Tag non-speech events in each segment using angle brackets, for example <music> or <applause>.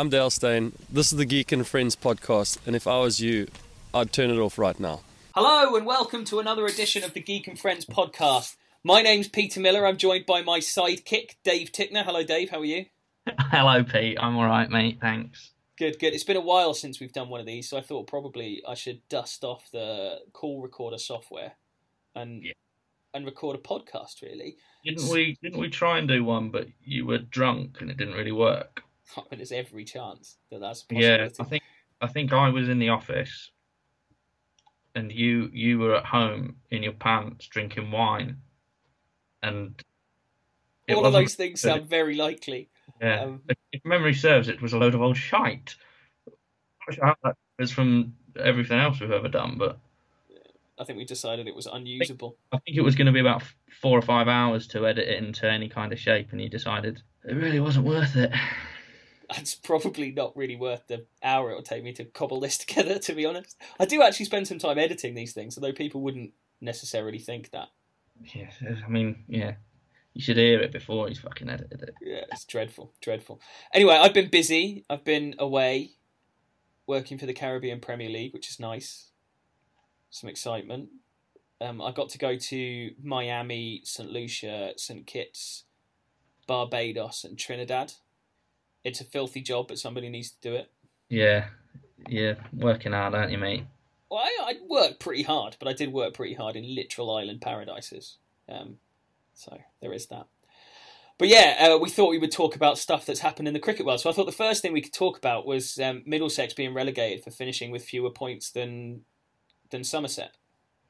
Hi, I'm Dale Steyn. This is the Geek and Friends podcast, and if I was you, I'd turn it off right now. Hello, and welcome to another edition of the Geek and Friends podcast. My name's Peter Miller. I'm joined by my sidekick, Dave Tickner. Hello, Dave. How are you? <laughs> Hello, Pete. I'm all right, mate. Thanks. Good, good. It's been a while since we've done one of these, so I thought probably I should dust off the call recorder software and Yeah. and record a podcast. Really, Didn't we? Didn't we try and do one, but you were drunk and it didn't really work. I mean, there's every chance that that's Yeah. I think I think I was in the office, and you you were at home in your pants drinking wine, and All of those things sound very likely. Yeah, um, if memory serves, it was a load of old shite. Which I hope that is from everything else we've ever done, but I think we decided it was unusable. I think it was going to be about four or five hours to edit it into any kind of shape, and you decided it really wasn't worth it. It's probably not really worth the hour it'll take me to cobble this <laughs> together. To be honest, I do actually spend some time editing these things, although people wouldn't necessarily think that. Yeah, I mean, yeah, you should hear it before he's fucking edited it. Yeah, it's dreadful, dreadful. Anyway, I've been busy. I've been away, working for the Caribbean Premier League, which is nice. Some excitement. Um, I got to go to Miami, St Lucia, St Kitts, Barbados, and Trinidad. It's a filthy job, but somebody needs to do it. Yeah, yeah, working hard, aren't you, mate? Well, I, I worked pretty hard, but I did work pretty hard in literal island paradises. Um, so there is that. But yeah, uh, we thought we would talk about stuff that's happened in the cricket world. So I thought the first thing we could talk about was um, Middlesex being relegated for finishing with fewer points than than Somerset.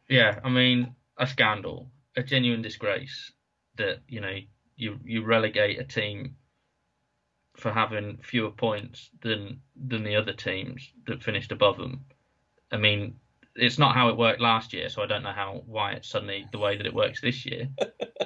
Yeah, I mean, a scandal, a genuine disgrace that you know you you relegate a team for having fewer points than than the other teams that finished above them. I mean, it's not how it worked last year, so I don't know how why it's suddenly the way that it works this year.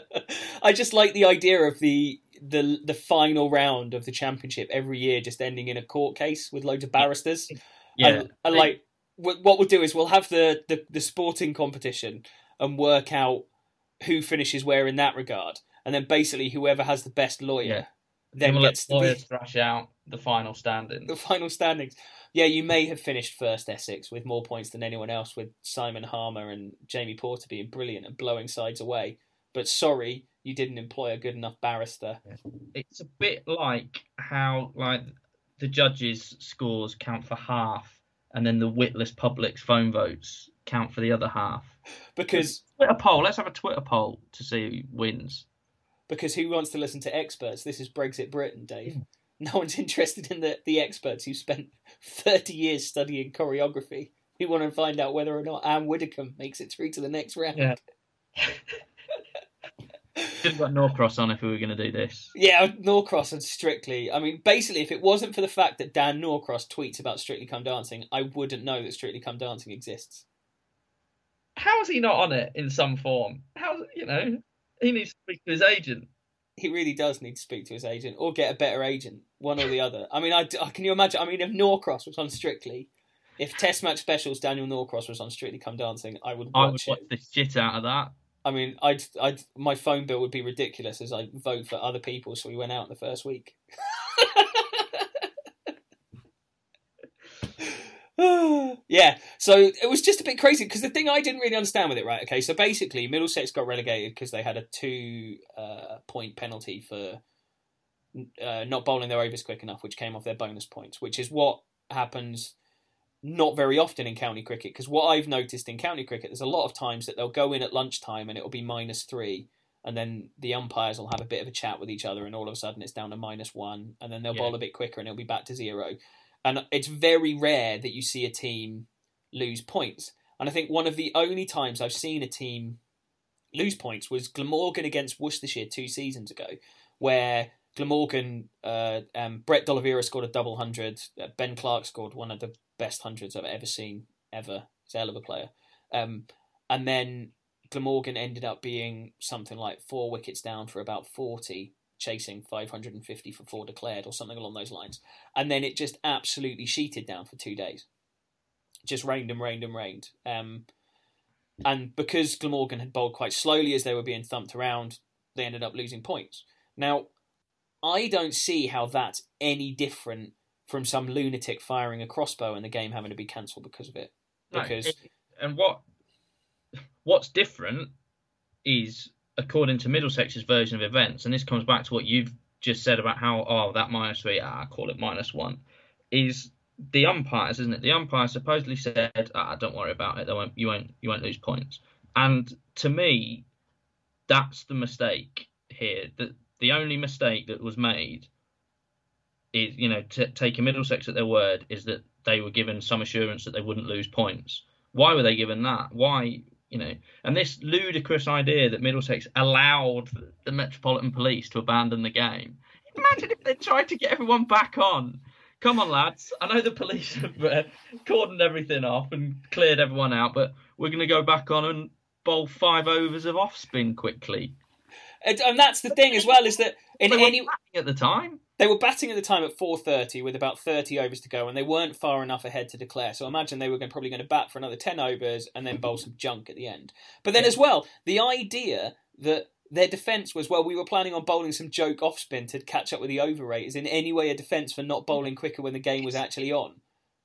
<laughs> I just like the idea of the the the final round of the championship every year just ending in a court case with loads of barristers. <laughs> Yeah, and, like wh- what we'll do is we'll have the, the the sporting competition and work out who finishes where in that regard, and then basically whoever has the best lawyer Yeah. Then we'll let gets to be thrash out the final standings. the final standings. Yeah, you may have finished first Essex with more points than anyone else, with Simon Harmer and Jamie Porter being brilliant and blowing sides away. But sorry, you didn't employ a good enough barrister. it's a bit like how like the judges' scores count for half, and then the witless public's phone votes count for the other half. Because Twitter poll. Let's have a Twitter poll to see who wins. Because who wants to listen to experts? This is Brexit Britain, Dave. Hmm. <laughs> No one's interested in the, the experts who spent <laughs> 30 years studying choreography. We want to find out whether or not Anne Widdecombe makes it through to the next round. Yeah. <laughs> Should have got Norcross on if we were going to do this. Yeah, Norcross and Strictly. I mean, basically, if it wasn't for the fact that Dan Norcross tweets about Strictly Come Dancing, I wouldn't know that Strictly Come Dancing exists. How is he not on it in some form? How you know he needs to speak to his agent. He really does need to speak to his agent or get a better agent, one or the other. I mean, I, I- can you imagine? I mean, if Norcross was on Strictly, if Test Match Specials Daniel Norcross was on Strictly Come Dancing, I would I would watch watch it. the shit out of that. I mean, I'd, I'd, my phone bill would be ridiculous as I vote for other people, so we went out in the first week. <laughs> <sighs> yeah, so it was just a bit crazy because the thing I didn't really understand with it, right? Okay, so basically, Middlesex got relegated because they had a two uh, point penalty for uh, not bowling their overs quick enough, which came off their bonus points, which is what happens not very often in county cricket. Because what I've noticed in county cricket, there's a lot of times that they'll go in at lunchtime and it'll be minus three, and then the umpires will have a bit of a chat with each other, and all of a sudden it's down to minus one, and then they'll Yeah. bowl a bit quicker and it'll be back to zero. And it's very rare that you see a team lose points. And I think one of the only times I've seen a team lose points was Glamorgan against Worcestershire two seasons ago, where Glamorgan, uh, um, Brett D'Oliveira scored a double hundred. Uh, ben Clark scored one of the best hundreds I've ever seen ever. He's a hell of a player. Um, and then Glamorgan ended up being something like four wickets down for about 40, chasing 550 for four declared or something along those lines. And then it just absolutely sheeted down for two days. Just rained and rained and rained. Um, and because Glamorgan had bowled quite slowly as they were being thumped around, they ended up losing points. Now, I don't see how that's any different from some lunatic firing a crossbow and the game having to be cancelled because of it. No, Because it- and what what's different is according to Middlesex's version of events, and this comes back to what you've just said about how oh that minus three, ah, I call it minus one, is the umpires, isn't it? The umpires supposedly said, ah, don't worry about it, they won't, you won't, you won't lose points. And to me, that's the mistake here. That the only mistake that was made is, you know, t- taking Middlesex at their word, is that they were given some assurance that they wouldn't lose points. Why were they given that? Why, you know, and this ludicrous idea that Middlesex allowed the Metropolitan Police to abandon the game. Imagine if they tried to get everyone back on. Come on, lads. I know the police <laughs> have uh, cordoned everything off and cleared everyone out, but we're going to go back on and bowl five overs of off spin quickly. And, and that's the thing as well is that in They were any batting at the time. they were batting at the time at 4:30 with about 30 overs to go, and they weren't far enough ahead to declare. So I imagine they were going, probably going to bat for another 10 overs and then bowl some junk at the end. But then Yeah. as well, the idea that their defence was well, we were planning on bowling some joke off spin to catch up with the over rate is in any way a defence for not bowling quicker when the game was actually on.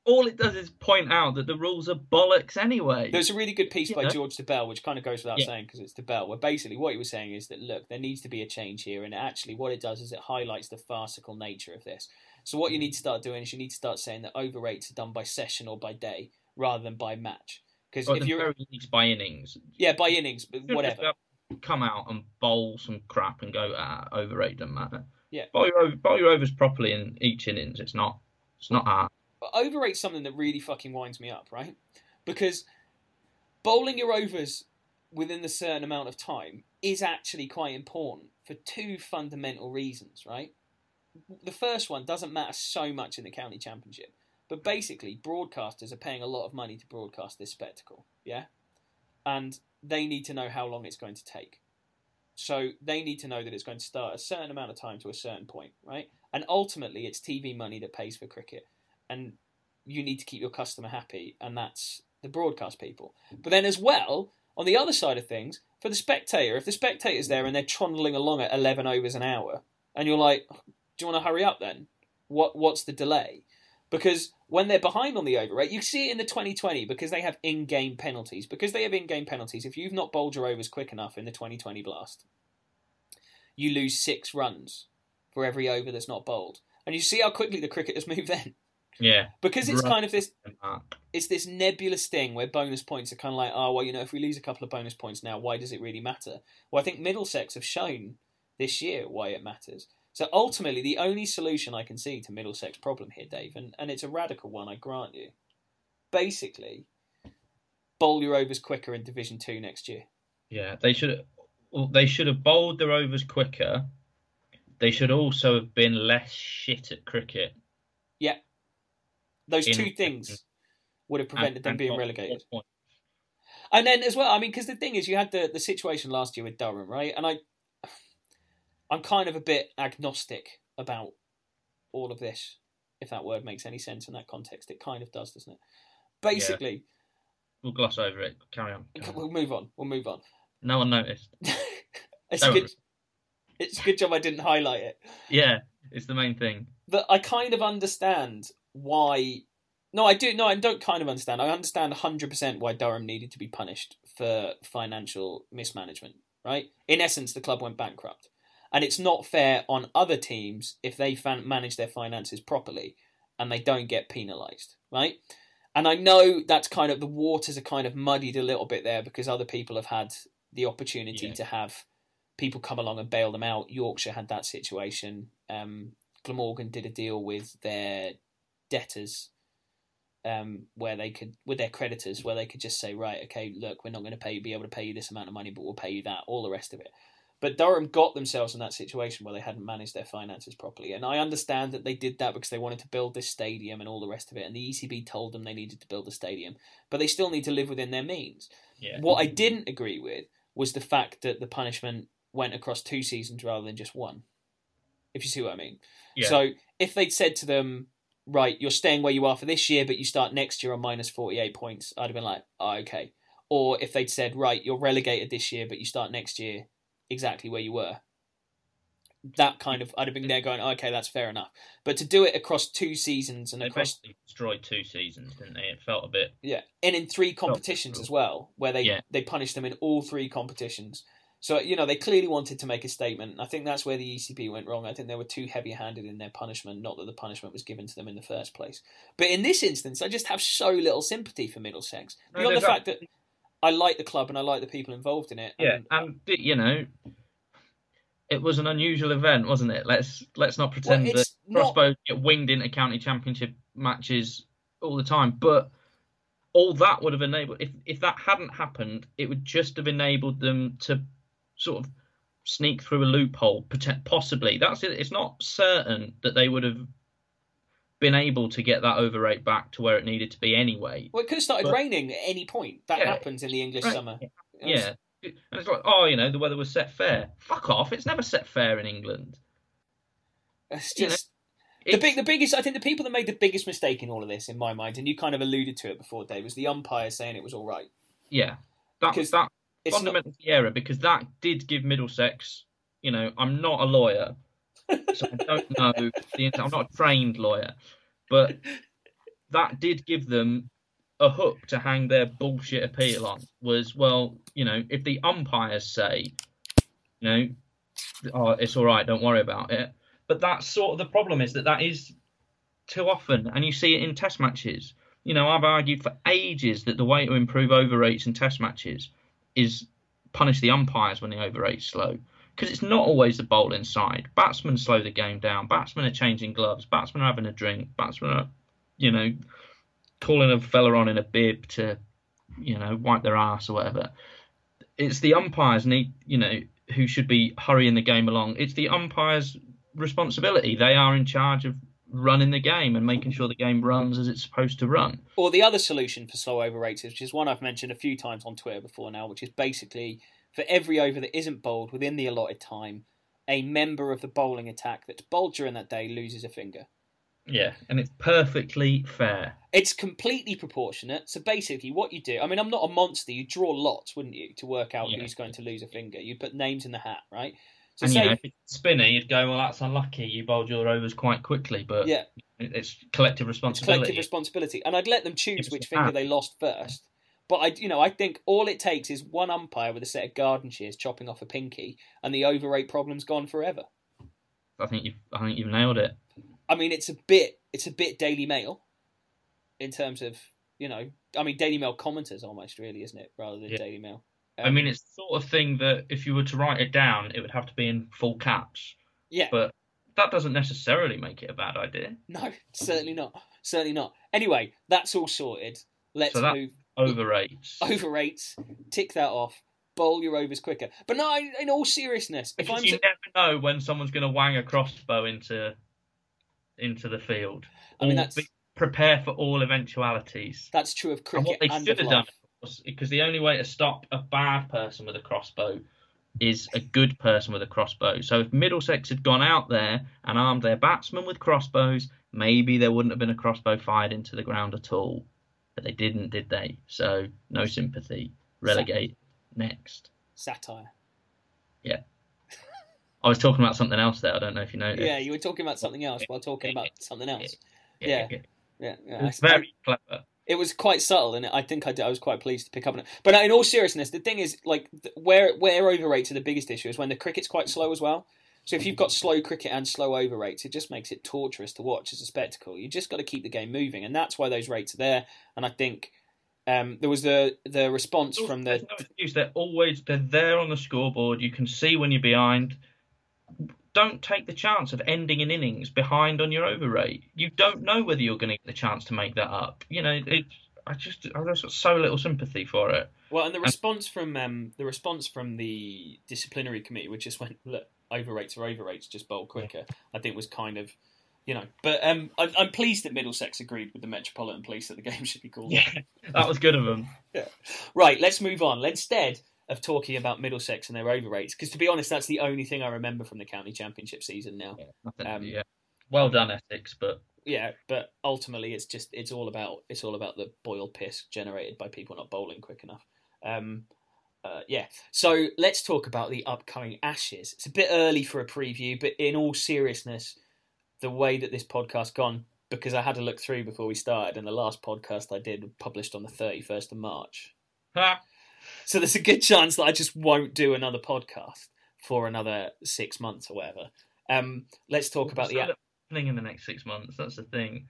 All it does is point out that the rules are bollocks anyway. There's a really good piece by Yeah. George Dobell, which kind of goes without Yeah. saying because it's Dobell, where basically what he was saying is that look, there needs to be a change here, and actually what it does is it highlights the farcical nature of this. So what you need to start doing is you need to start saying that over rates are done by session or by day rather than by match. Because if you're by innings. yeah by innings, but whatever. Come out and bowl some crap and go ah overrate doesn't matter. Yeah. Bowl your over, bowl your overs properly in each innings. It's not it's not hard. Overrate's something that really fucking winds me up, right? Because bowling your overs within the certain amount of time is actually quite important for two fundamental reasons, right? The first one doesn't matter so much in the county championship, but basically broadcasters are paying a lot of money to broadcast this spectacle, yeah? And they need to know how long it's going to take. So they need to know that it's going to start a certain amount of time to a certain point, right? And ultimately, it's TV money that pays for cricket and you need to keep your customer happy, and that's the broadcast people. But then, as well, on the other side of things, for the spectator, if the spectator's there and they're trundling along at 11 overs an hour, and you're like, do you want to hurry up then? What What's the delay? Because when they're behind on the over rate, you see it in the 2020 because they have in game penalties. Because they have in game penalties, if you've not bowled your overs quick enough in the 2020 blast, you lose six runs for every over that's not bowled. And you see how quickly the cricketers <laughs> move then Yeah. because it's Right. kind of this it's this nebulous thing where bonus points are kind of like oh well you know if we lose a couple of bonus points now why does it really matter well i think middlesex have shown this year why it matters so ultimately the only solution i can see to middlesex problem here dave and, and it's a radical one i grant you basically bowl your overs quicker in division 2 next year Yeah. They should they should have bowled their overs quicker. They should also have been less shit at cricket. Those In- two things would have prevented and- them and being relegated. And then as well, I mean, because the thing is, you had the, the situation last year with Durham, right? And I, I'm kind of a bit agnostic about all of this, if that word makes any sense in that context. It kind of does, doesn't it? Basically, We'll gloss over it. Carry on. Carry we'll move on. We'll move on. No one noticed. <laughs> it's a good. It's a good job I didn't highlight it. Yeah, it's the main thing. That I kind of understand why. No, I do. No, I don't kind of understand. I understand 100% why Durham needed to be punished for financial mismanagement, right? In essence, the club went bankrupt. And it's not fair on other teams if they fan- manage their finances properly and they don't get penalised, right? And I know that's kind of the waters are kind of muddied a little bit there because other people have had the opportunity Yeah. to have people come along and bail them out. Yorkshire had that situation. Um, Glamorgan did a deal with their debtors, um, where they could with their creditors, where they could just say, right, okay, look, we're not going to pay, be able to pay you this amount of money, but we'll pay you that, all the rest of it. But Durham got themselves in that situation where they hadn't managed their finances properly, and I understand that they did that because they wanted to build this stadium and all the rest of it, and the ECB told them they needed to build a stadium, but they still need to live within their means. Yeah. What I didn't agree with was the fact that the punishment went across two seasons rather than just one. If you see what I mean. Yeah. So if they'd said to them, right, you're staying where you are for this year, but you start next year on minus 48 points, I'd have been like, oh, okay. Or if they'd said, right, you're relegated this year, but you start next year exactly where you were, that kind of I'd have been there going, oh, okay, that's fair enough. But to do it across two seasons and They across basically destroyed two seasons, didn't they? It felt a bit. yeah, and in three competitions as well, where they Yeah. they punished them in all three competitions. So you know they clearly wanted to make a statement. I think that's where the ECB went wrong. I think they were too heavy-handed in their punishment. Not that the punishment was given to them in the first place, but in this instance, I just have so little sympathy for Middlesex No, beyond the fact that I like the club and I like the people involved in it. Yeah, and- and you know, it was an unusual event, wasn't it? Let's let's not pretend Well, that not- crossbows get winged into county championship matches all the time, but all that would have enabled if if that hadn't happened, it would just have enabled them to sort of sneak through a loophole, possibly. That's it. It's not certain that they would have been able to get that overrate back to where it needed to be anyway. Well, it could have started But- raining at any point. That Yeah, happens in the English right. summer. Was- Yeah. And it's like, oh, you know, the weather was set fair. Fuck off! It's never set fair in England. It's You know, just the It's- big, the biggest. I think the people that made the biggest mistake in all of this, in my mind, and you kind of alluded to it before, Dave, was the umpire saying it was all right. Yeah, that Because that It's not, fundamentally the error because that did give Middlesex. You know, I'm not a lawyer, so I don't <laughs> know. The, I'm not a trained lawyer, but that did give them a hook to hang their bullshit appeal on. Was well, you know, if the umpires say, you know, oh, it's all right, don't worry about it. But that's sort of the problem is that that is too often, and you see it in Test matches. You know, I've argued for ages that the way to improve over rates in Test matches is punish the umpires when the over rate's slow. Because it's not always the bowling side. Batsmen slow the game down. Batsmen are changing gloves. Batsmen are having a drink. Batsmen are, you know, calling a fella on in a bib to, you know, wipe their ass or whatever. It's the umpires need, you know, who should be hurrying the game along. It's the umpires' responsibility. They are in charge of running the game and making sure the game runs as it's supposed to run. or the other solution for slow over rates, which is one I've mentioned a few times on Twitter before now, which is basically for every over that isn't bowled within the allotted time, a member of the bowling attack that's bowled during that day loses a finger. Yeah, and it's perfectly fair. It's completely proportionate. So basically, what you do, I mean, I'm not a monster. You draw lots, wouldn't you, to work out Yeah. who's going to lose a finger? You put names in the hat, right? So and say, you know, if it's spinner, you'd go, well, that's unlucky. You bowled your overs quite quickly, but yeah, it's collective it's responsibility. collective responsibility, and I'd let them choose which finger they lost first. But I, you know, I think all it takes is one umpire with a set of garden shears chopping off a pinky, and the over rate problem's gone forever. I think you've, I think you've nailed it. I mean, it's a bit, it's a bit Daily Mail, in terms of, you know, I mean, Daily Mail commenters almost really, isn't it, rather than Yeah. Daily Mail. I mean, it's the sort of thing that if you were to write it down, it would have to be in full caps. yeah, But that doesn't necessarily make it a bad idea. no, <laughs> certainly not, certainly not. Anyway, that's all sorted. Let's So move Over rates. <laughs> over rates, tick that off, bowl your overs quicker. But no, in all seriousness, if Because I'm you to- never know when someone's going to wang a crossbow into into the field. I mean, that's- be- prepare for all eventualities. that's true of And cricket what they and, should have done, life. course, because the only way to stop a bad person with a crossbow is a good person with a crossbow. So if Middlesex had gone out there and armed their batsmen with crossbows, maybe there wouldn't have been a crossbow fired into the ground at all. But they didn't, did they? So no sympathy. Relegate next. Satire. Yeah. I was talking about something else there. I don't know if you noticed. Yeah, you were talking about something else while talking about something else. yeah. Yeah, yeah. It's I- very clever. It was quite subtle, and I think I, did, I was quite pleased to pick up on it. But in all seriousness, the thing is, like, where where over rates are the biggest issue is when the cricket's quite slow as well. So if you've got slow cricket and slow over rates, it just makes it torturous to watch as a spectacle. You just got to keep the game moving, and that's why those rates are there. And I think um, there was the the response from the no excuse. They're always they're there on the scoreboard. You can see when you're behind. Don't take the chance of ending an innings behind on your over rate. You don't know whether you're going to get the chance to make that up. You know, it. I just I've just got so little sympathy for it. Well, and the response from um, the response from the disciplinary committee, which just went, look, overrates are overrates, just bowl quicker. I think was kind of, you know. But um, I'm, I'm pleased that Middlesex agreed with the Metropolitan Police that the <laughs> game should be called. Yeah, that was good of them. <laughs> yeah. Right, let's move on. Instead of talking about Middlesex and their overrates, because to be honest, that's the only thing I remember from the county championship season now. Yeah, Um, yeah. Well done, Essex, but Yeah, but ultimately, it's just it's all about it's all about the boiled piss generated by people not bowling quick enough. Um, uh, yeah. So let's talk about the upcoming Ashes. It's a bit early for a preview, but in all seriousness, the way that this podcast gone, because I had to look through before we started, and the last podcast I did published on the thirty first of March. So there's a good chance that I just won't do another podcast for another six months or whatever. Um, let's talk about the. Happening in the next six months. That's the thing.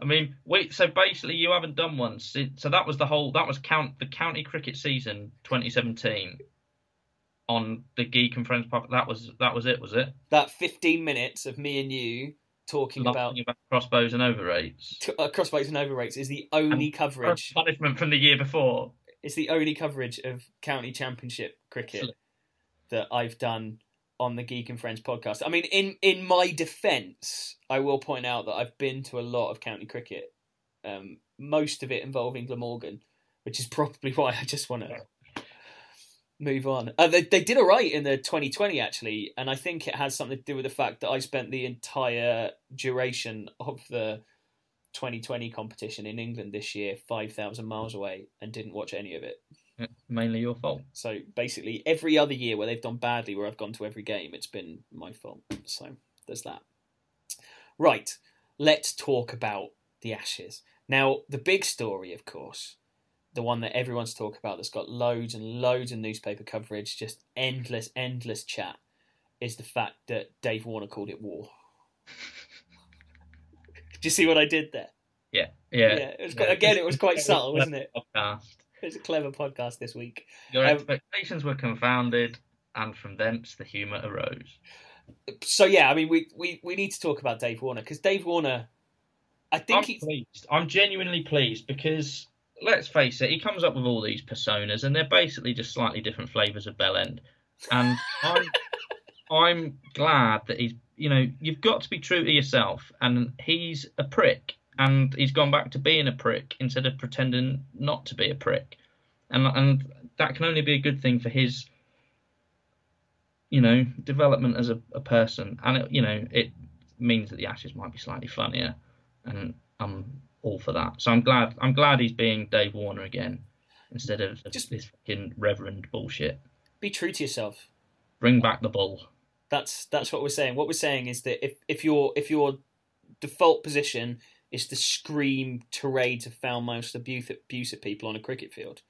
I mean, wait. So basically, you haven't done one. So that was the whole. That was count the county cricket season 2017 on the Geek and Friends podcast. That was that was it. Was it? that 15 minutes of me and you talking about about crossbows and overrates. t- uh, crossbows and overrates is the only coverage. Punishment from the year before. It's the only coverage of county championship cricket that I've done on the Geek and Friends podcast. I mean, in in my defence, I will point out that I've been to a lot of county cricket, um, most of it involving Glamorgan, which is <laughs> probably why I just want to move on. Uh, they they did all right in the 2020 actually, and I think it has something to do with the fact that I spent the entire duration of the 2020 competition in England this year 5,000 miles mm. away and didn't watch any of it. Mainly your fault. So basically, every other year where they've done badly, where I've gone to every game, it's been my fault. So there's that. Right, let's talk about the Ashes. Now, the big story, of course, the one that everyone's talking about that's got loads and loads of newspaper coverage, just endless, endless chat, is the fact that Dave Warner called it war. <laughs> Did you see what I did there? Yeah. Yeah. it was quite, again, it was quite subtle, wasn't it? Podcast. It was a clever podcast this week. Your Um, expectations were confounded, and from thence the humour arose. so yeah, I mean, we, we, we need to talk about Dave Warner because Dave Warner, I think I'm he's pleased. I'm genuinely pleased because let's face it, he comes up with all these personas, and they're basically just slightly different flavors of Bell End. And <laughs> I'm I'm glad that he's you know you've got to be true to yourself, and he's a prick, and he's gone back to being a prick instead of pretending not to be a prick, and and that can only be a good thing for his you know development as a, a person, and it, you know it means that the Ashes might be slightly funnier and I'm all for that. So I'm glad I'm glad he's being Dave Warner again instead of Just- this fucking reverend bullshit. be true to yourself. Bring back the bull. That's that's what we're saying. What we're saying is that if if your if your default position is to scream tirades of foul mouthed abuse abuse at people on a cricket field,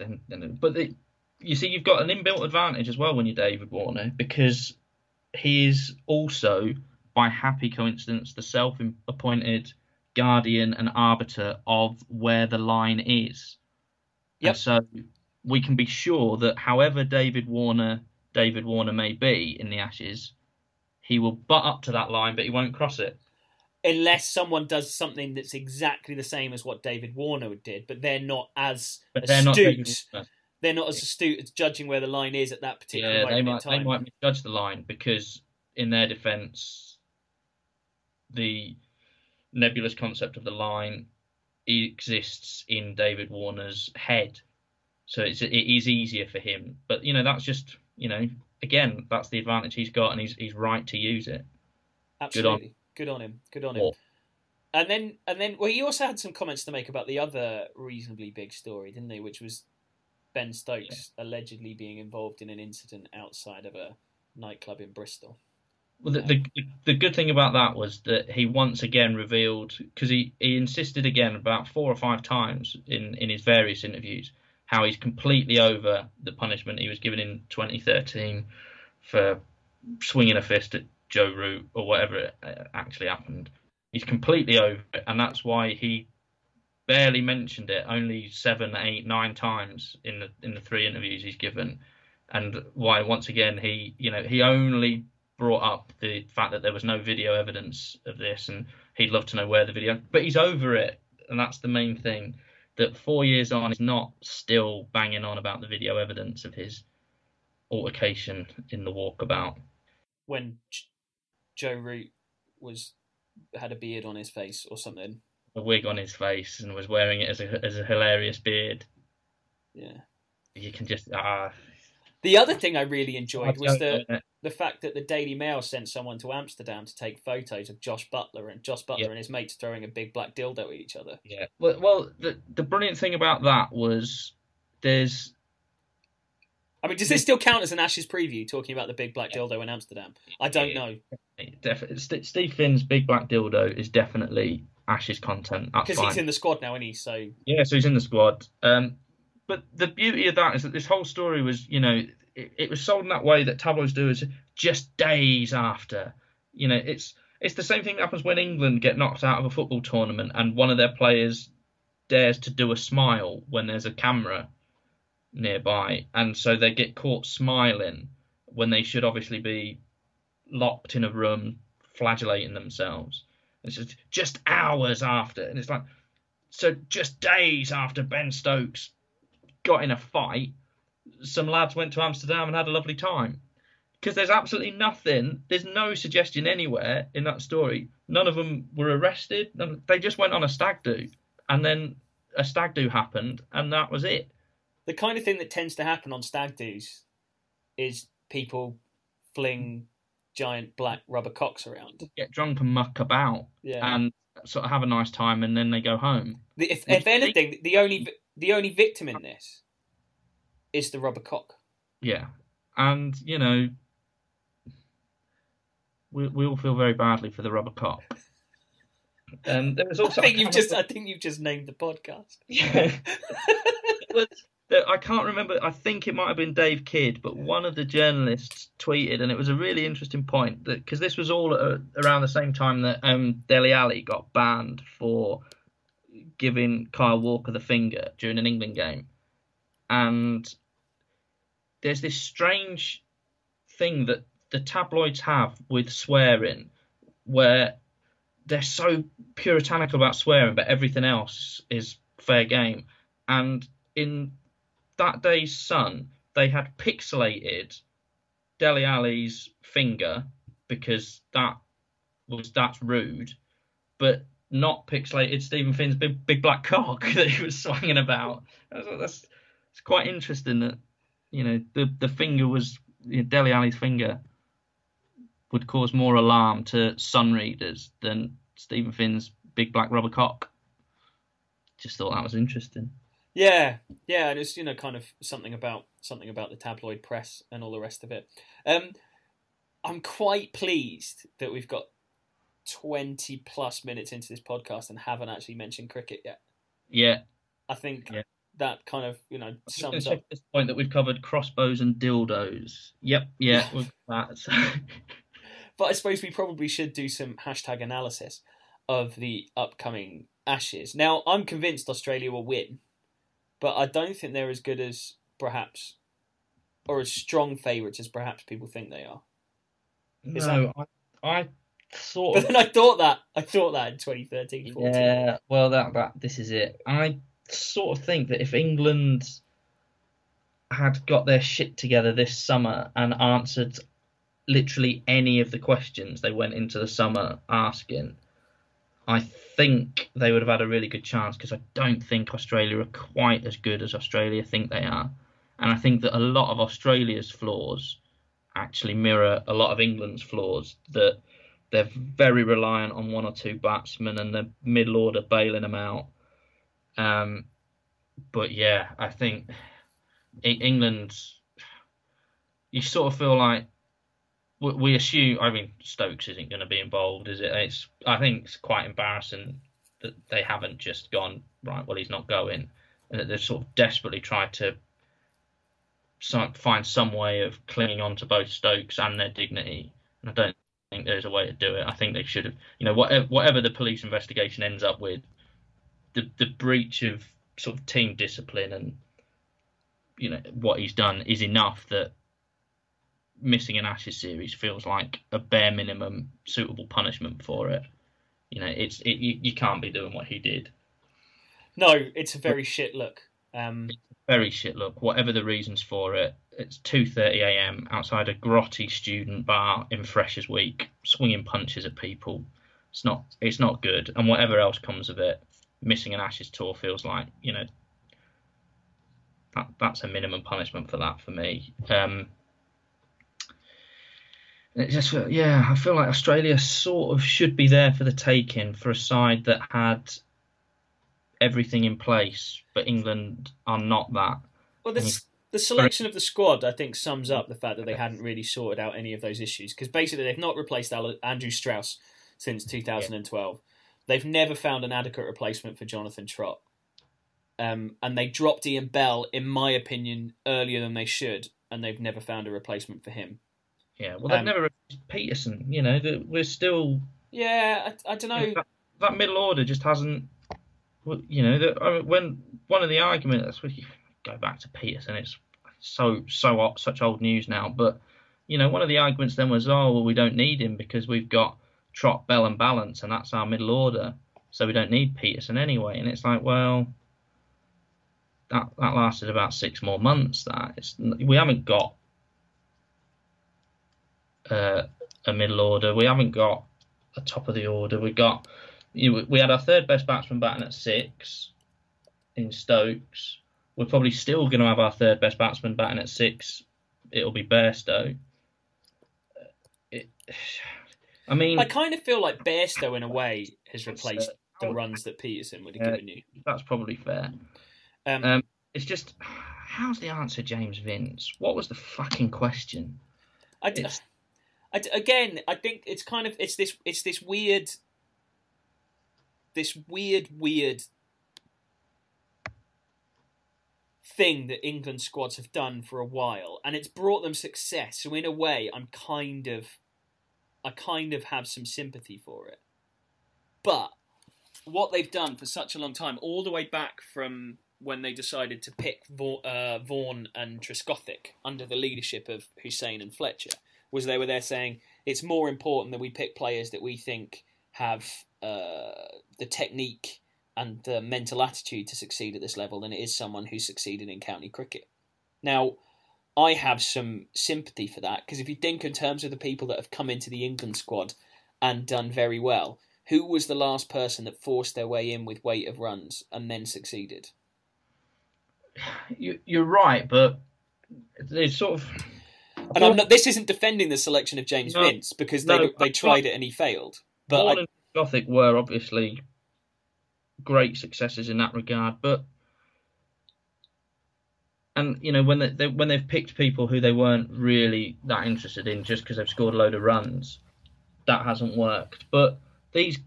Then, then but the, you see, you've got an inbuilt advantage as well when you're David Warner because he is also, by happy coincidence, the self-appointed guardian and arbiter of where the line is. Yep. And so we can be sure that however David Warner David Warner may be in the Ashes, he will butt up to that line, but he won't cross it. unless someone does something that's exactly the same as what David Warner did, but they're not as But they're not astute. They're not as astute at judging where the line is at that particular Yeah, moment they in might they time. might misjudge the line because in their defence, the nebulous concept of the line exists in David Warner's head, so it's it is easier for him. But you know that's just you know again that's the advantage he's got, and he's he's right to use it. Absolutely, good on him. Good on him. Or- And then, and then, well, he also had some comments to make about the other reasonably big story, didn't he? Which was Ben Stokes allegedly being involved in an incident outside of a nightclub in Bristol. Well, the, the the good thing about that was that he once again revealed because he, he insisted again about four or five times in, in his various interviews how he's completely over the punishment he was given in 2013 for swinging a fist at Joe Root or whatever uh, actually happened. He's completely over it, and that's why he barely mentioned it only seven, eight, nine times in the in the three interviews he's given, and why once again he you know he only brought up the fact that there was no video evidence of this, and he'd love to know where the video. But he's over it, and that's the main thing. That four years on, is not still banging on about the video evidence of his altercation in the walkabout. When Joe Root was had a beard on his face or something. A wig on his face and was wearing it as a as a hilarious beard. Yeah. You can just ah. The other thing I really enjoyed was the the fact that the Daily Mail sent someone to Amsterdam to take photos of Jos Buttler and Jos Buttler Yeah. and his mates throwing a big black dildo at each other. Yeah. Well, well, the the brilliant thing about that was there's I mean, does this still count as an Ashes preview? Talking about the big black dildo in Amsterdam, I don't know Definitely, Steve Finn's big black dildo is definitely Ashes content. Because he's in the squad now, isn't he? So Yeah, so he's in the squad. Um, but the beauty of that is that this whole story was, you know, it, it was sold in that way that tabloids do is just days after. You know, it's it's the same thing that happens when England get knocked out of a football tournament and one of their players dares to do a smile when there's a camera nearby, and so they get caught smiling when they should obviously be locked in a room flagellating themselves. It's just, just hours after, and it's like so just days after Ben Stokes got in a fight, some lads went to Amsterdam and had a lovely time. Because there's absolutely nothing, there's no suggestion anywhere in that story. None of them were arrested. None, they just went on a stag do, and then a stag do happened, and that was it. the kind of thing that tends to happen on stag do's is people fling giant black rubber cocks around. Get drunk and muck about, Yeah. and sort of have a nice time, and then they go home. If, if anything, the only the only victim in this is the rubber cock. Yeah, and you know, we we all feel very badly for the rubber cock. And there was <laughs> also I think you've just I think you've just named the podcast. <laughs> yeah. I can't remember. I think it might have been Dave Kidd, but one of the journalists tweeted, and it was a really interesting point that because this was all uh, around the same time that um, Dele Alli got banned for giving Kyle Walker the finger during an England game, and there's this strange thing that the tabloids have with swearing, where they're so puritanical about swearing, but everything else is fair game. And in that day's Sun, they had pixelated Dele Alli's finger because that was that's rude, but not pixelated Steven Finn's big, big black cock <laughs> that he was swinging about. That's, that's it's quite interesting that you know the the finger was you know, Dele Alli's finger would cause more alarm to Sun readers than Steven Finn's big black rubber cock. Just thought that was interesting. Yeah, yeah, and it's you know kind of something about something about the tabloid press and all the rest of it. Um, I'm quite pleased that we've got 20 plus minutes into this podcast and haven't actually mentioned cricket yet. Yeah, I think Yeah. that kind of you know I'm just sums up. check at this point that we've covered crossbows and dildos. Yep, yeah, <laughs> we've that. So, <laughs> But I suppose we probably should do some hashtag analysis of the upcoming Ashes. Now, I'm convinced Australia will win, but I don't think they're as good as perhaps, or as strong favourites as perhaps people think they are. Is no, I, I sort But of then I thought that I thought that in 2013, 14. Yeah, well, that that this is it. I sort of think that if England had got their shit together this summer and answered literally any of the questions they went into the summer asking, I think they would have had a really good chance because I don't think Australia are quite as good as Australia think they are. And I think that a lot of Australia's flaws actually mirror a lot of England's flaws. That they're very reliant on one or two batsmen and the middle order bailing them out. Um, but yeah, I think England, you sort of feel like we- assume. I mean, Stokes isn't going to be involved, is it? It's. I think it's quite embarrassing that they haven't just gone right. Well, he's not going, and that they've sort of desperately tried to find some way of clinging on to both Stokes and their dignity. And I don't think there's a way to do it. I think they should have, you know, whatever whatever the police investigation ends up with, the the breach of sort of team discipline and you know what he's done is enough that missing an Ashes series feels like a bare minimum suitable punishment for it. You know, it's it, you, you can't be doing what he did. No, it's a very shit look. Um, Very shit look. Whatever the reasons for it, it's 2:30 a.m. outside a grotty student bar in Freshers Week, swinging punches at people. It's not it's not good. And whatever else comes of it, missing an Ashes tour feels like you know that that's a minimum punishment for that for me. Um, it just yeah, I feel like Australia sort of should be there for the taking for a side that had everything in place, but England are not that. well, this the selection of the squad, I think, sums up the fact that they hadn't really sorted out any of those issues because basically they've not replaced Andrew Strauss since 2012. Yeah. They've never found an adequate replacement for Jonathan Trott. Um, and they dropped Ian Bell, in my opinion, earlier than they should, and they've never found a replacement for him. Yeah, well, they've um, never replaced Pietersen. You know, that we're still. Yeah, I, I don't know. Know that, that, middle order just hasn't. You know, that I mean, when one of the arguments we go back to Pietersen, it's so so such old news now. But you know, one of the arguments then was, oh, well, we don't need him because we've got Trott, Bell, and Ballance, and that's our middle order, so we don't need Pietersen anyway. And it's like, well, that that lasted about six more months. That it's, we haven't got uh, a middle order. We haven't got a top of the order. We got you know, we had our third best batsman batting at six in Stokes. We're probably still going to have our third best batsman batting at six. It'll be Bairstow. It, <sighs> I mean, I kind of feel like Bairstow in a way has replaced the runs that Pietersen would have given you. That's probably fair. Um, um, it's just, <sighs> how's the answer, James Vince? What was the fucking question? I, d- I d- again, I think it's kind of it's this it's this weird, this weird weird thing that England squads have done for a while, and it's brought them success. So in a way, I'm kind of, I kind of have some sympathy for it. But what they've done for such a long time, all the way back from when they decided to pick uh, Vaughan and Trescothick under the leadership of Hussain and Fletcher, was they were there saying it's more important that we pick players that we think have uh, the technique and the mental attitude to succeed at this level than it is someone who succeeded in county cricket. Now, I have some sympathy for that because if you think in terms of the people that have come into the England squad and done very well, who was the last person that forced their way in with weight of runs and then succeeded? You, are right, but it's sort of. And I'm not, this isn't defending the selection of James no, Vince because they no, they tried it and he failed. But I, Gothic were obviously great successes in that regard, but and you know when they, they, when they've picked people who they weren't really that interested in just because they've scored a load of runs, that hasn't worked. But these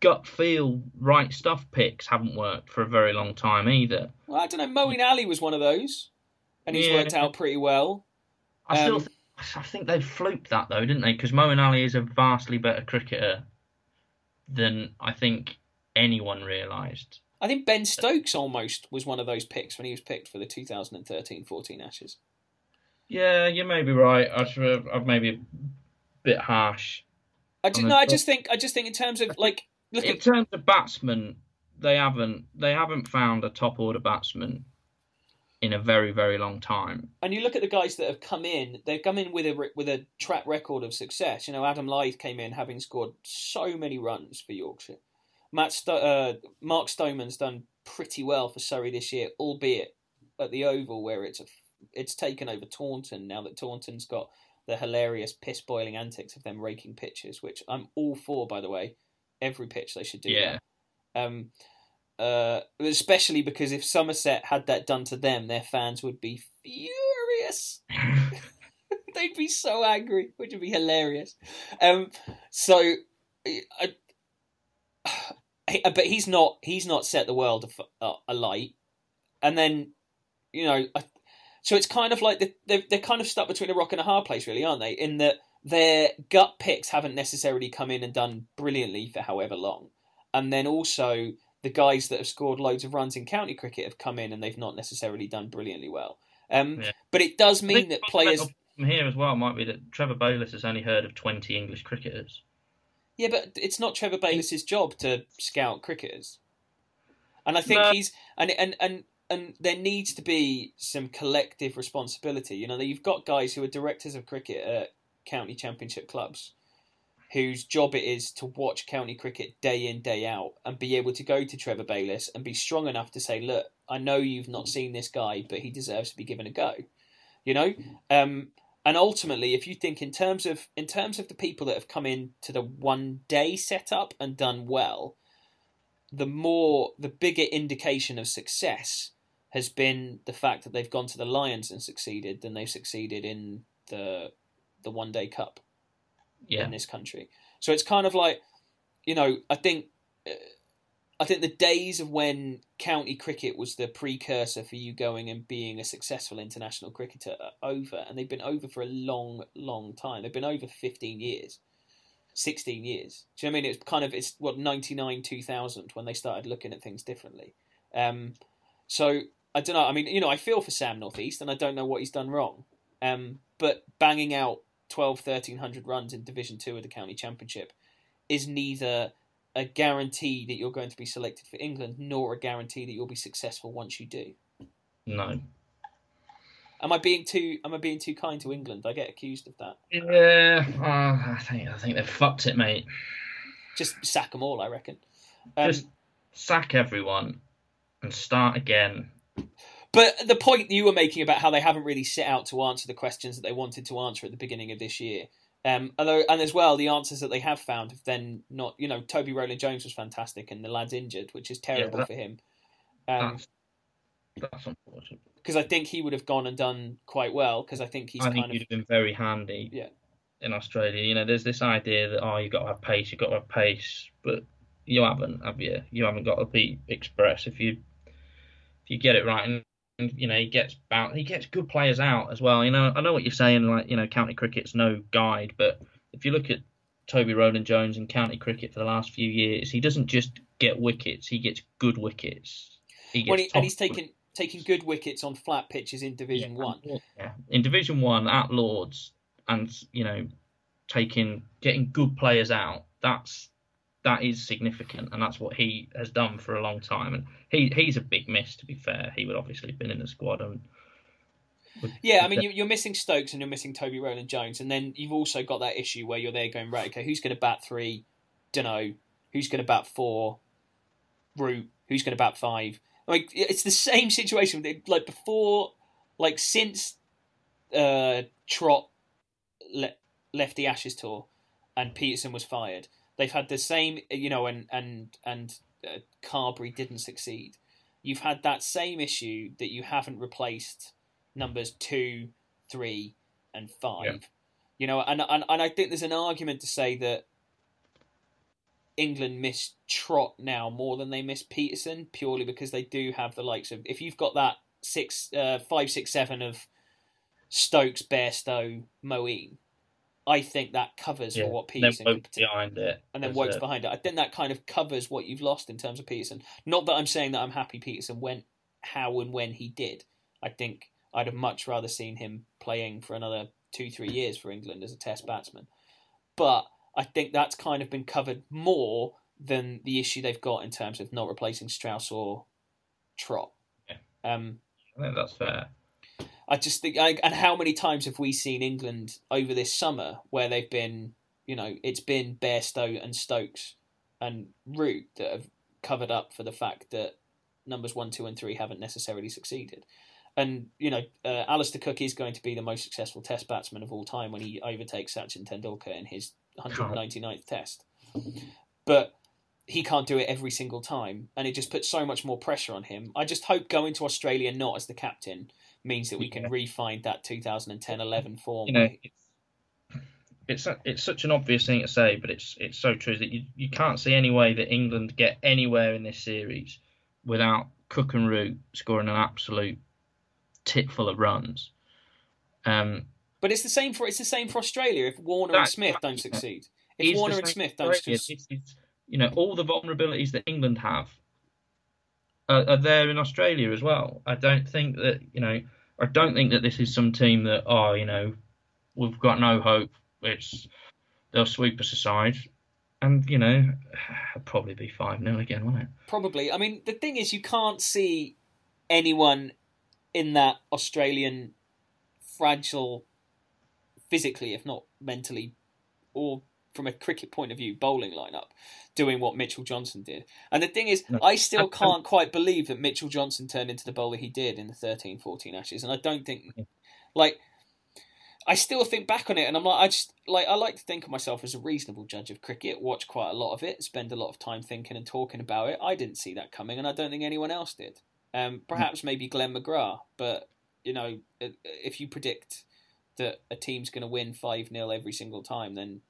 gut feel right stuff picks haven't worked for a very long time either. Well, I don't know. Moeen Ali was one of those, and he's yeah. worked out pretty well. I still, um, th- I think they fluked that though, didn't they? Because Moeen Ali is a vastly better cricketer than I think anyone realised. I think Ben Stokes almost was one of those picks when he was picked for the 2013-14 Ashes. Yeah, you may be right. I should, I'm maybe a bit harsh. I just, no, I just think I just think in terms of like in at... terms of batsmen, they haven't they haven't found a top order batsman in a very very long time. And you look at the guys that have come in; they've come in with a with a track record of success. You know, Adam Lyth came in having scored so many runs for Yorkshire. Matt Sto- uh, Mark Stoneman's done pretty well for Surrey this year, albeit at the Oval where it's a, it's taken over Taunton now that Taunton's got the hilarious piss boiling antics of them raking pitches, which I'm all for, by the way. Every pitch they should do yeah. that. Um, uh, especially because if Somerset had that done to them, their fans would be furious. <laughs> They'd be so angry, which would be hilarious. Um, so, I, uh, <sighs> but he's not he's not set the world uh, alight. And then, you know, so it's kind of like they're, they're kind of stuck between a rock and a hard place, really, aren't they? In that their gut picks haven't necessarily come in and done brilliantly for however long, and then also the guys that have scored loads of runs in county cricket have come in and they've not necessarily done brilliantly well. Um, yeah. But it does mean that players from here as well might be that Trevor Bayliss has only heard of twenty English cricketers. Yeah, but it's not Trevor Bayliss's job to scout cricketers. And I think no. he's and and and and there needs to be some collective responsibility. You know, that you've got guys who are directors of cricket at county championship clubs whose job it is to watch county cricket day in day out and be able to go to Trevor Bayliss and be strong enough to say, "Look, I know you've not seen this guy, but he deserves to be given a go." You know, um, and ultimately if you think in terms of in terms of the people that have come in to the one day setup and done well the more the bigger indication of success has been the fact that they've gone to the Lions and succeeded than they've succeeded in the the one day cup Yeah. in this country. So it's kind of like, you know, I think, uh, I think the days of when county cricket was the precursor for you going and being a successful international cricketer are over, and they've been over for a long, long time. They've been over fifteen years, sixteen years. Do you know what I mean? It's kind of it's what ninety nine, two thousand when they started looking at things differently. Um, so I don't know. I mean, you know, I feel for Sam Northeast, and I don't know what he's done wrong. Um, but banging out 12, 1300 runs in Division 2 of the county championship is neither a guarantee that you're going to be selected for England nor a guarantee that you'll be successful once you do. No. Am I being too am I being too kind to England? I get accused of that. Yeah, uh, I think I think they've fucked it, mate. Just sack them all, I reckon. Um, Just sack everyone and start again. But the point you were making about how they haven't really set out to answer the questions that they wanted to answer at the beginning of this year, um, although and as well the answers that they have found have then not you know Toby Roland-Jones was fantastic and the lad's injured, which is terrible that- for him. Um, That's, that's unfortunate. because I think he would have gone and done quite well because I think he's I think kind you'd of have been very handy. Yeah. In Australia, you know, there's this idea that oh, you've got to have pace, you've got to have pace, but you haven't, have you? You haven't got to be express if you if you get it right, you know he gets bound, he gets good players out as well. You know, I know what you're saying, like you know, county cricket's no guide, but if you look at Toby Roland-Jones in county cricket for the last few years, he doesn't just get wickets, he gets good wickets. He gets he, and he's taken taking good wickets on flat pitches in Division yeah, One. Yeah. In Division One at Lords, and you know, taking getting good players out. That's that is significant, and that's what he has done for a long time. And he he's a big miss. To be fair, he would obviously have been in the squad. And would- Yeah, I mean you, you're missing Stokes and you're missing Toby Roland-Jones, and then you've also got that issue where you're there going right, okay, who's going to bat three? Don't know. Who's going to bat four? Root. Who's going to bat five? Like it's the same situation. Like before, like since uh, Trott le- left the Ashes tour and Pietersen was fired, they've had the same, you know, and and and uh, Carberry didn't succeed. You've had that same issue that you haven't replaced numbers two, three, and five. Yeah. You know, and, and and I think there's an argument to say that England miss Trott now more than they miss Pietersen purely because they do have the likes of if you've got that six, uh, five, six, seven of Stokes, Bairstow, Moeen. I think that covers yeah, for what Pietersen could behind it, and then Woakes a- behind it. I think that kind of covers what you've lost in terms of Pietersen. Not that I'm saying that I'm happy Pietersen went how and when he did. I think I'd have much rather seen him playing for another two, three years for England as a Test batsman. But I think that's kind of been covered more than the issue they've got in terms of not replacing Strauss or Trott. Yeah. Um, I think that's fair. I just think, I, and how many times have we seen England over this summer where they've been, you know, it's been Bairstow and Stokes and Root that have covered up for the fact that numbers one, two, and three haven't necessarily succeeded. And you know, uh, Alastair Cook is going to be the most successful Test batsman of all time when he overtakes Sachin Tendulkar in his 199th <laughs> Test. But he can't do it every single time, and it just puts so much more pressure on him. I just hope going to Australia not as the captain means that we can Yeah. re-find that 2010-11 form. You know, it's it's it's such an obvious thing to say, but it's it's so true that you you can't see any way that England get anywhere in this series without Cook and Root scoring an absolute tit full of runs. Um, but it's the same for it's the same for Australia. If Warner and Smith don't succeed, if Warner and Smith don't succeed, you know, all the vulnerabilities that England have are, are there in Australia as well. I don't think that you know, I don't think that this is some team that oh, you know, we've got no hope. It's they'll sweep us aside, and you know, <sighs> it'll probably be five 0 again, won't it? probably. I mean, the thing is, you can't see anyone in that Australian fragile, physically, if not mentally, or from a cricket point of view, bowling lineup, doing what Mitchell Johnson did. And the thing is, No. I still <laughs> can't quite believe that Mitchell Johnson turned into the bowler he did in the 13 14 Ashes. And I don't think, like, I still think back on it and I'm like, I just, like, I like to think of myself as a reasonable judge of cricket, watch quite a lot of it, spend a lot of time thinking and talking about it. I didn't see that coming and I don't think anyone else did. Um, perhaps maybe Glenn McGrath, but you know, if you predict that a team's going to win five 0 every single time, then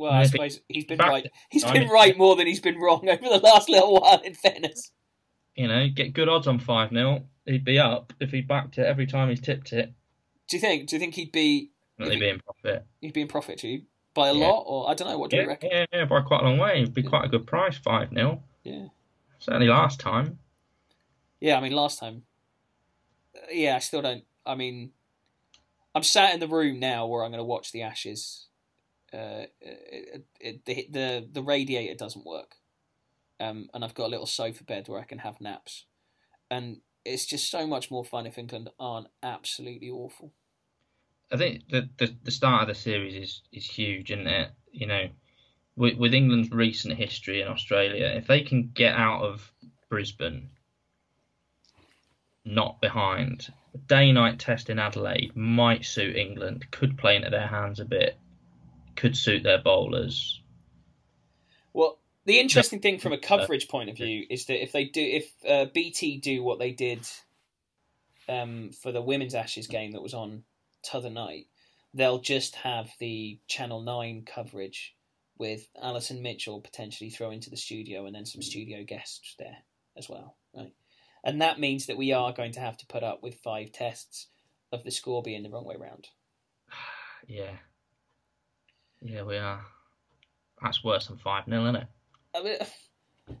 well, I suppose he's been right. He's been right more than he's been wrong over the last little while. In fairness, you know, get good odds on five 0 He'd be up if he backed it every time he's tipped it. Do you think? Do you think he'd be? He'd be in profit. He'd be in profit, to you by a yeah. lot, or I don't know. What do yeah, you reckon? Yeah, yeah, by quite a long way. It'd be quite a good price, five 0 Yeah. Certainly last time. Yeah, I mean last time. Uh, yeah, I still don't. I mean, I'm sat in the room now where I'm going to watch the Ashes. Uh, it, it, the the the radiator doesn't work, um, and I've got a little sofa bed where I can have naps, and it's just so much more fun if England aren't absolutely awful. I think the, the the start of the series is is huge, isn't it? You know, with, with England's recent history in Australia, if they can get out of Brisbane not behind, day night test in Adelaide might suit England. Could play into their hands a bit. Could suit their bowlers. Well, the interesting thing from a coverage point of view is that if they do, if uh, BT do what they did um, for the women's Ashes game that was on t'other night, they'll just have the Channel 9 coverage with Alison Mitchell potentially throw into the studio and then some studio guests there as well, right? And that means that we are going to have to put up with five tests of the score being the wrong way round. <sighs> Yeah. Yeah, we are. That's worse than 5 0, isn't it? I mean,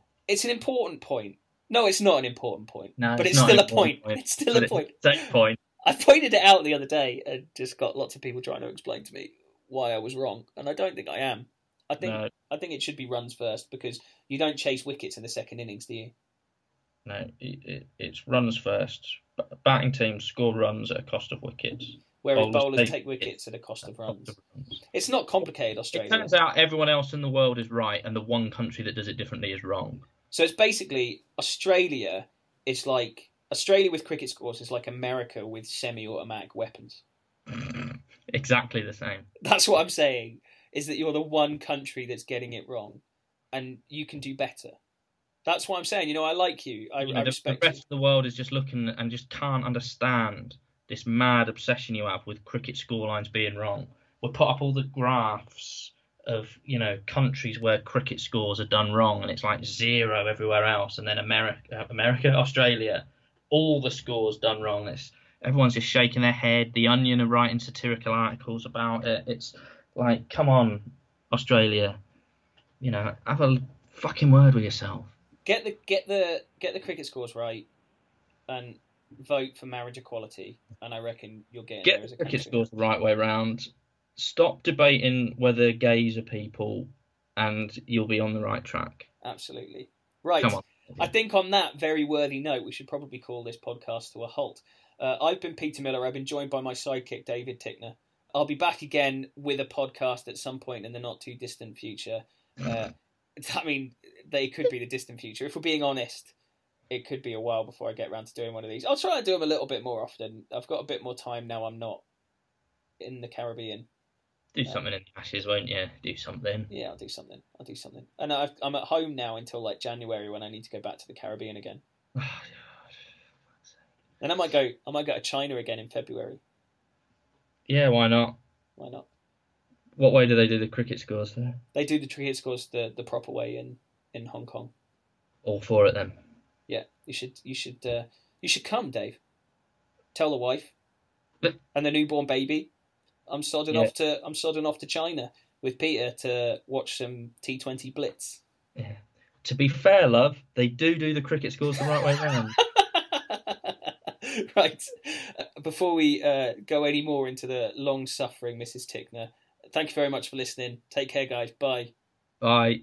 <laughs> it's an important point. No, it's not an important point. No, but it's, it's still a point. point. It's still a point. It's point. I pointed it out the other day and just got lots of people trying to explain to me why I was wrong, and I don't think I am. I think no. I think it should be runs first because you don't chase wickets in the second innings, do you? No, it, it, it's runs first. Batting teams score runs at a cost of wickets. Whereas bowlers, bowlers take, take, wickets at a cost of runs. Cost of runs. It's not complicated, Australia. It turns out everyone else in the world is right, and the one country that does it differently is wrong. So it's basically Australia is like Australia with cricket scores is like America with semi-automatic weapons. <laughs> exactly the same. That's what I'm saying. Is that you're the one country that's getting it wrong, and you can do better. That's what I'm saying. You know, I like you. I, you know, I respect the rest you. of the world is just looking and just can't understand this mad obsession you have with cricket scorelines being wrong. We'll put up all the graphs of you know countries where cricket scores are done wrong, and it's like zero everywhere else, and then America, America, <laughs> Australia, all the scores done wrong. It's everyone's just shaking their head. The Onion are writing satirical articles about it. It's like, come on, Australia, you know, have a fucking word with yourself. Get the get the get the cricket scores right, and vote for marriage equality. And I reckon you'll get get the cricket scores the right way round. Stop debating whether gays are people, and you'll be on the right track. Absolutely right. I think on that very worthy note, we should probably call this podcast to a halt. Uh, I've been Peter Miller. I've been joined by my sidekick, David Tickner. I'll be back again with a podcast at some point in the not too distant future. Uh, <laughs> I mean, they could be the distant future. If we're being honest, it could be a while before I get around to doing one of these. I'll try to do them a little bit more often. I've got a bit more time now. I'm not in the Caribbean. Do um, something in the Ashes, won't you? Do something. Yeah, I'll do something. I'll do something. And i am at home now until like January when I need to go back to the Caribbean again. <sighs> Oh, and I might go. I might go to China again in February. Yeah, why not? Why not? What way do they do the cricket scores there? They do the cricket scores the, the proper way in, in Hong Kong. All for it then. Yeah, you should you should uh, you should come, Dave. Tell the wife and the newborn baby I'm sodding yeah. off to I'm sodding off to China with Peter to watch some T20 Blitz. Yeah. To be fair, love, they do do the cricket scores the right way round. <laughs> right. Before we uh, go any more into the long suffering Mrs. Tickner, thank you very much for listening. Take care, guys. Bye. Bye.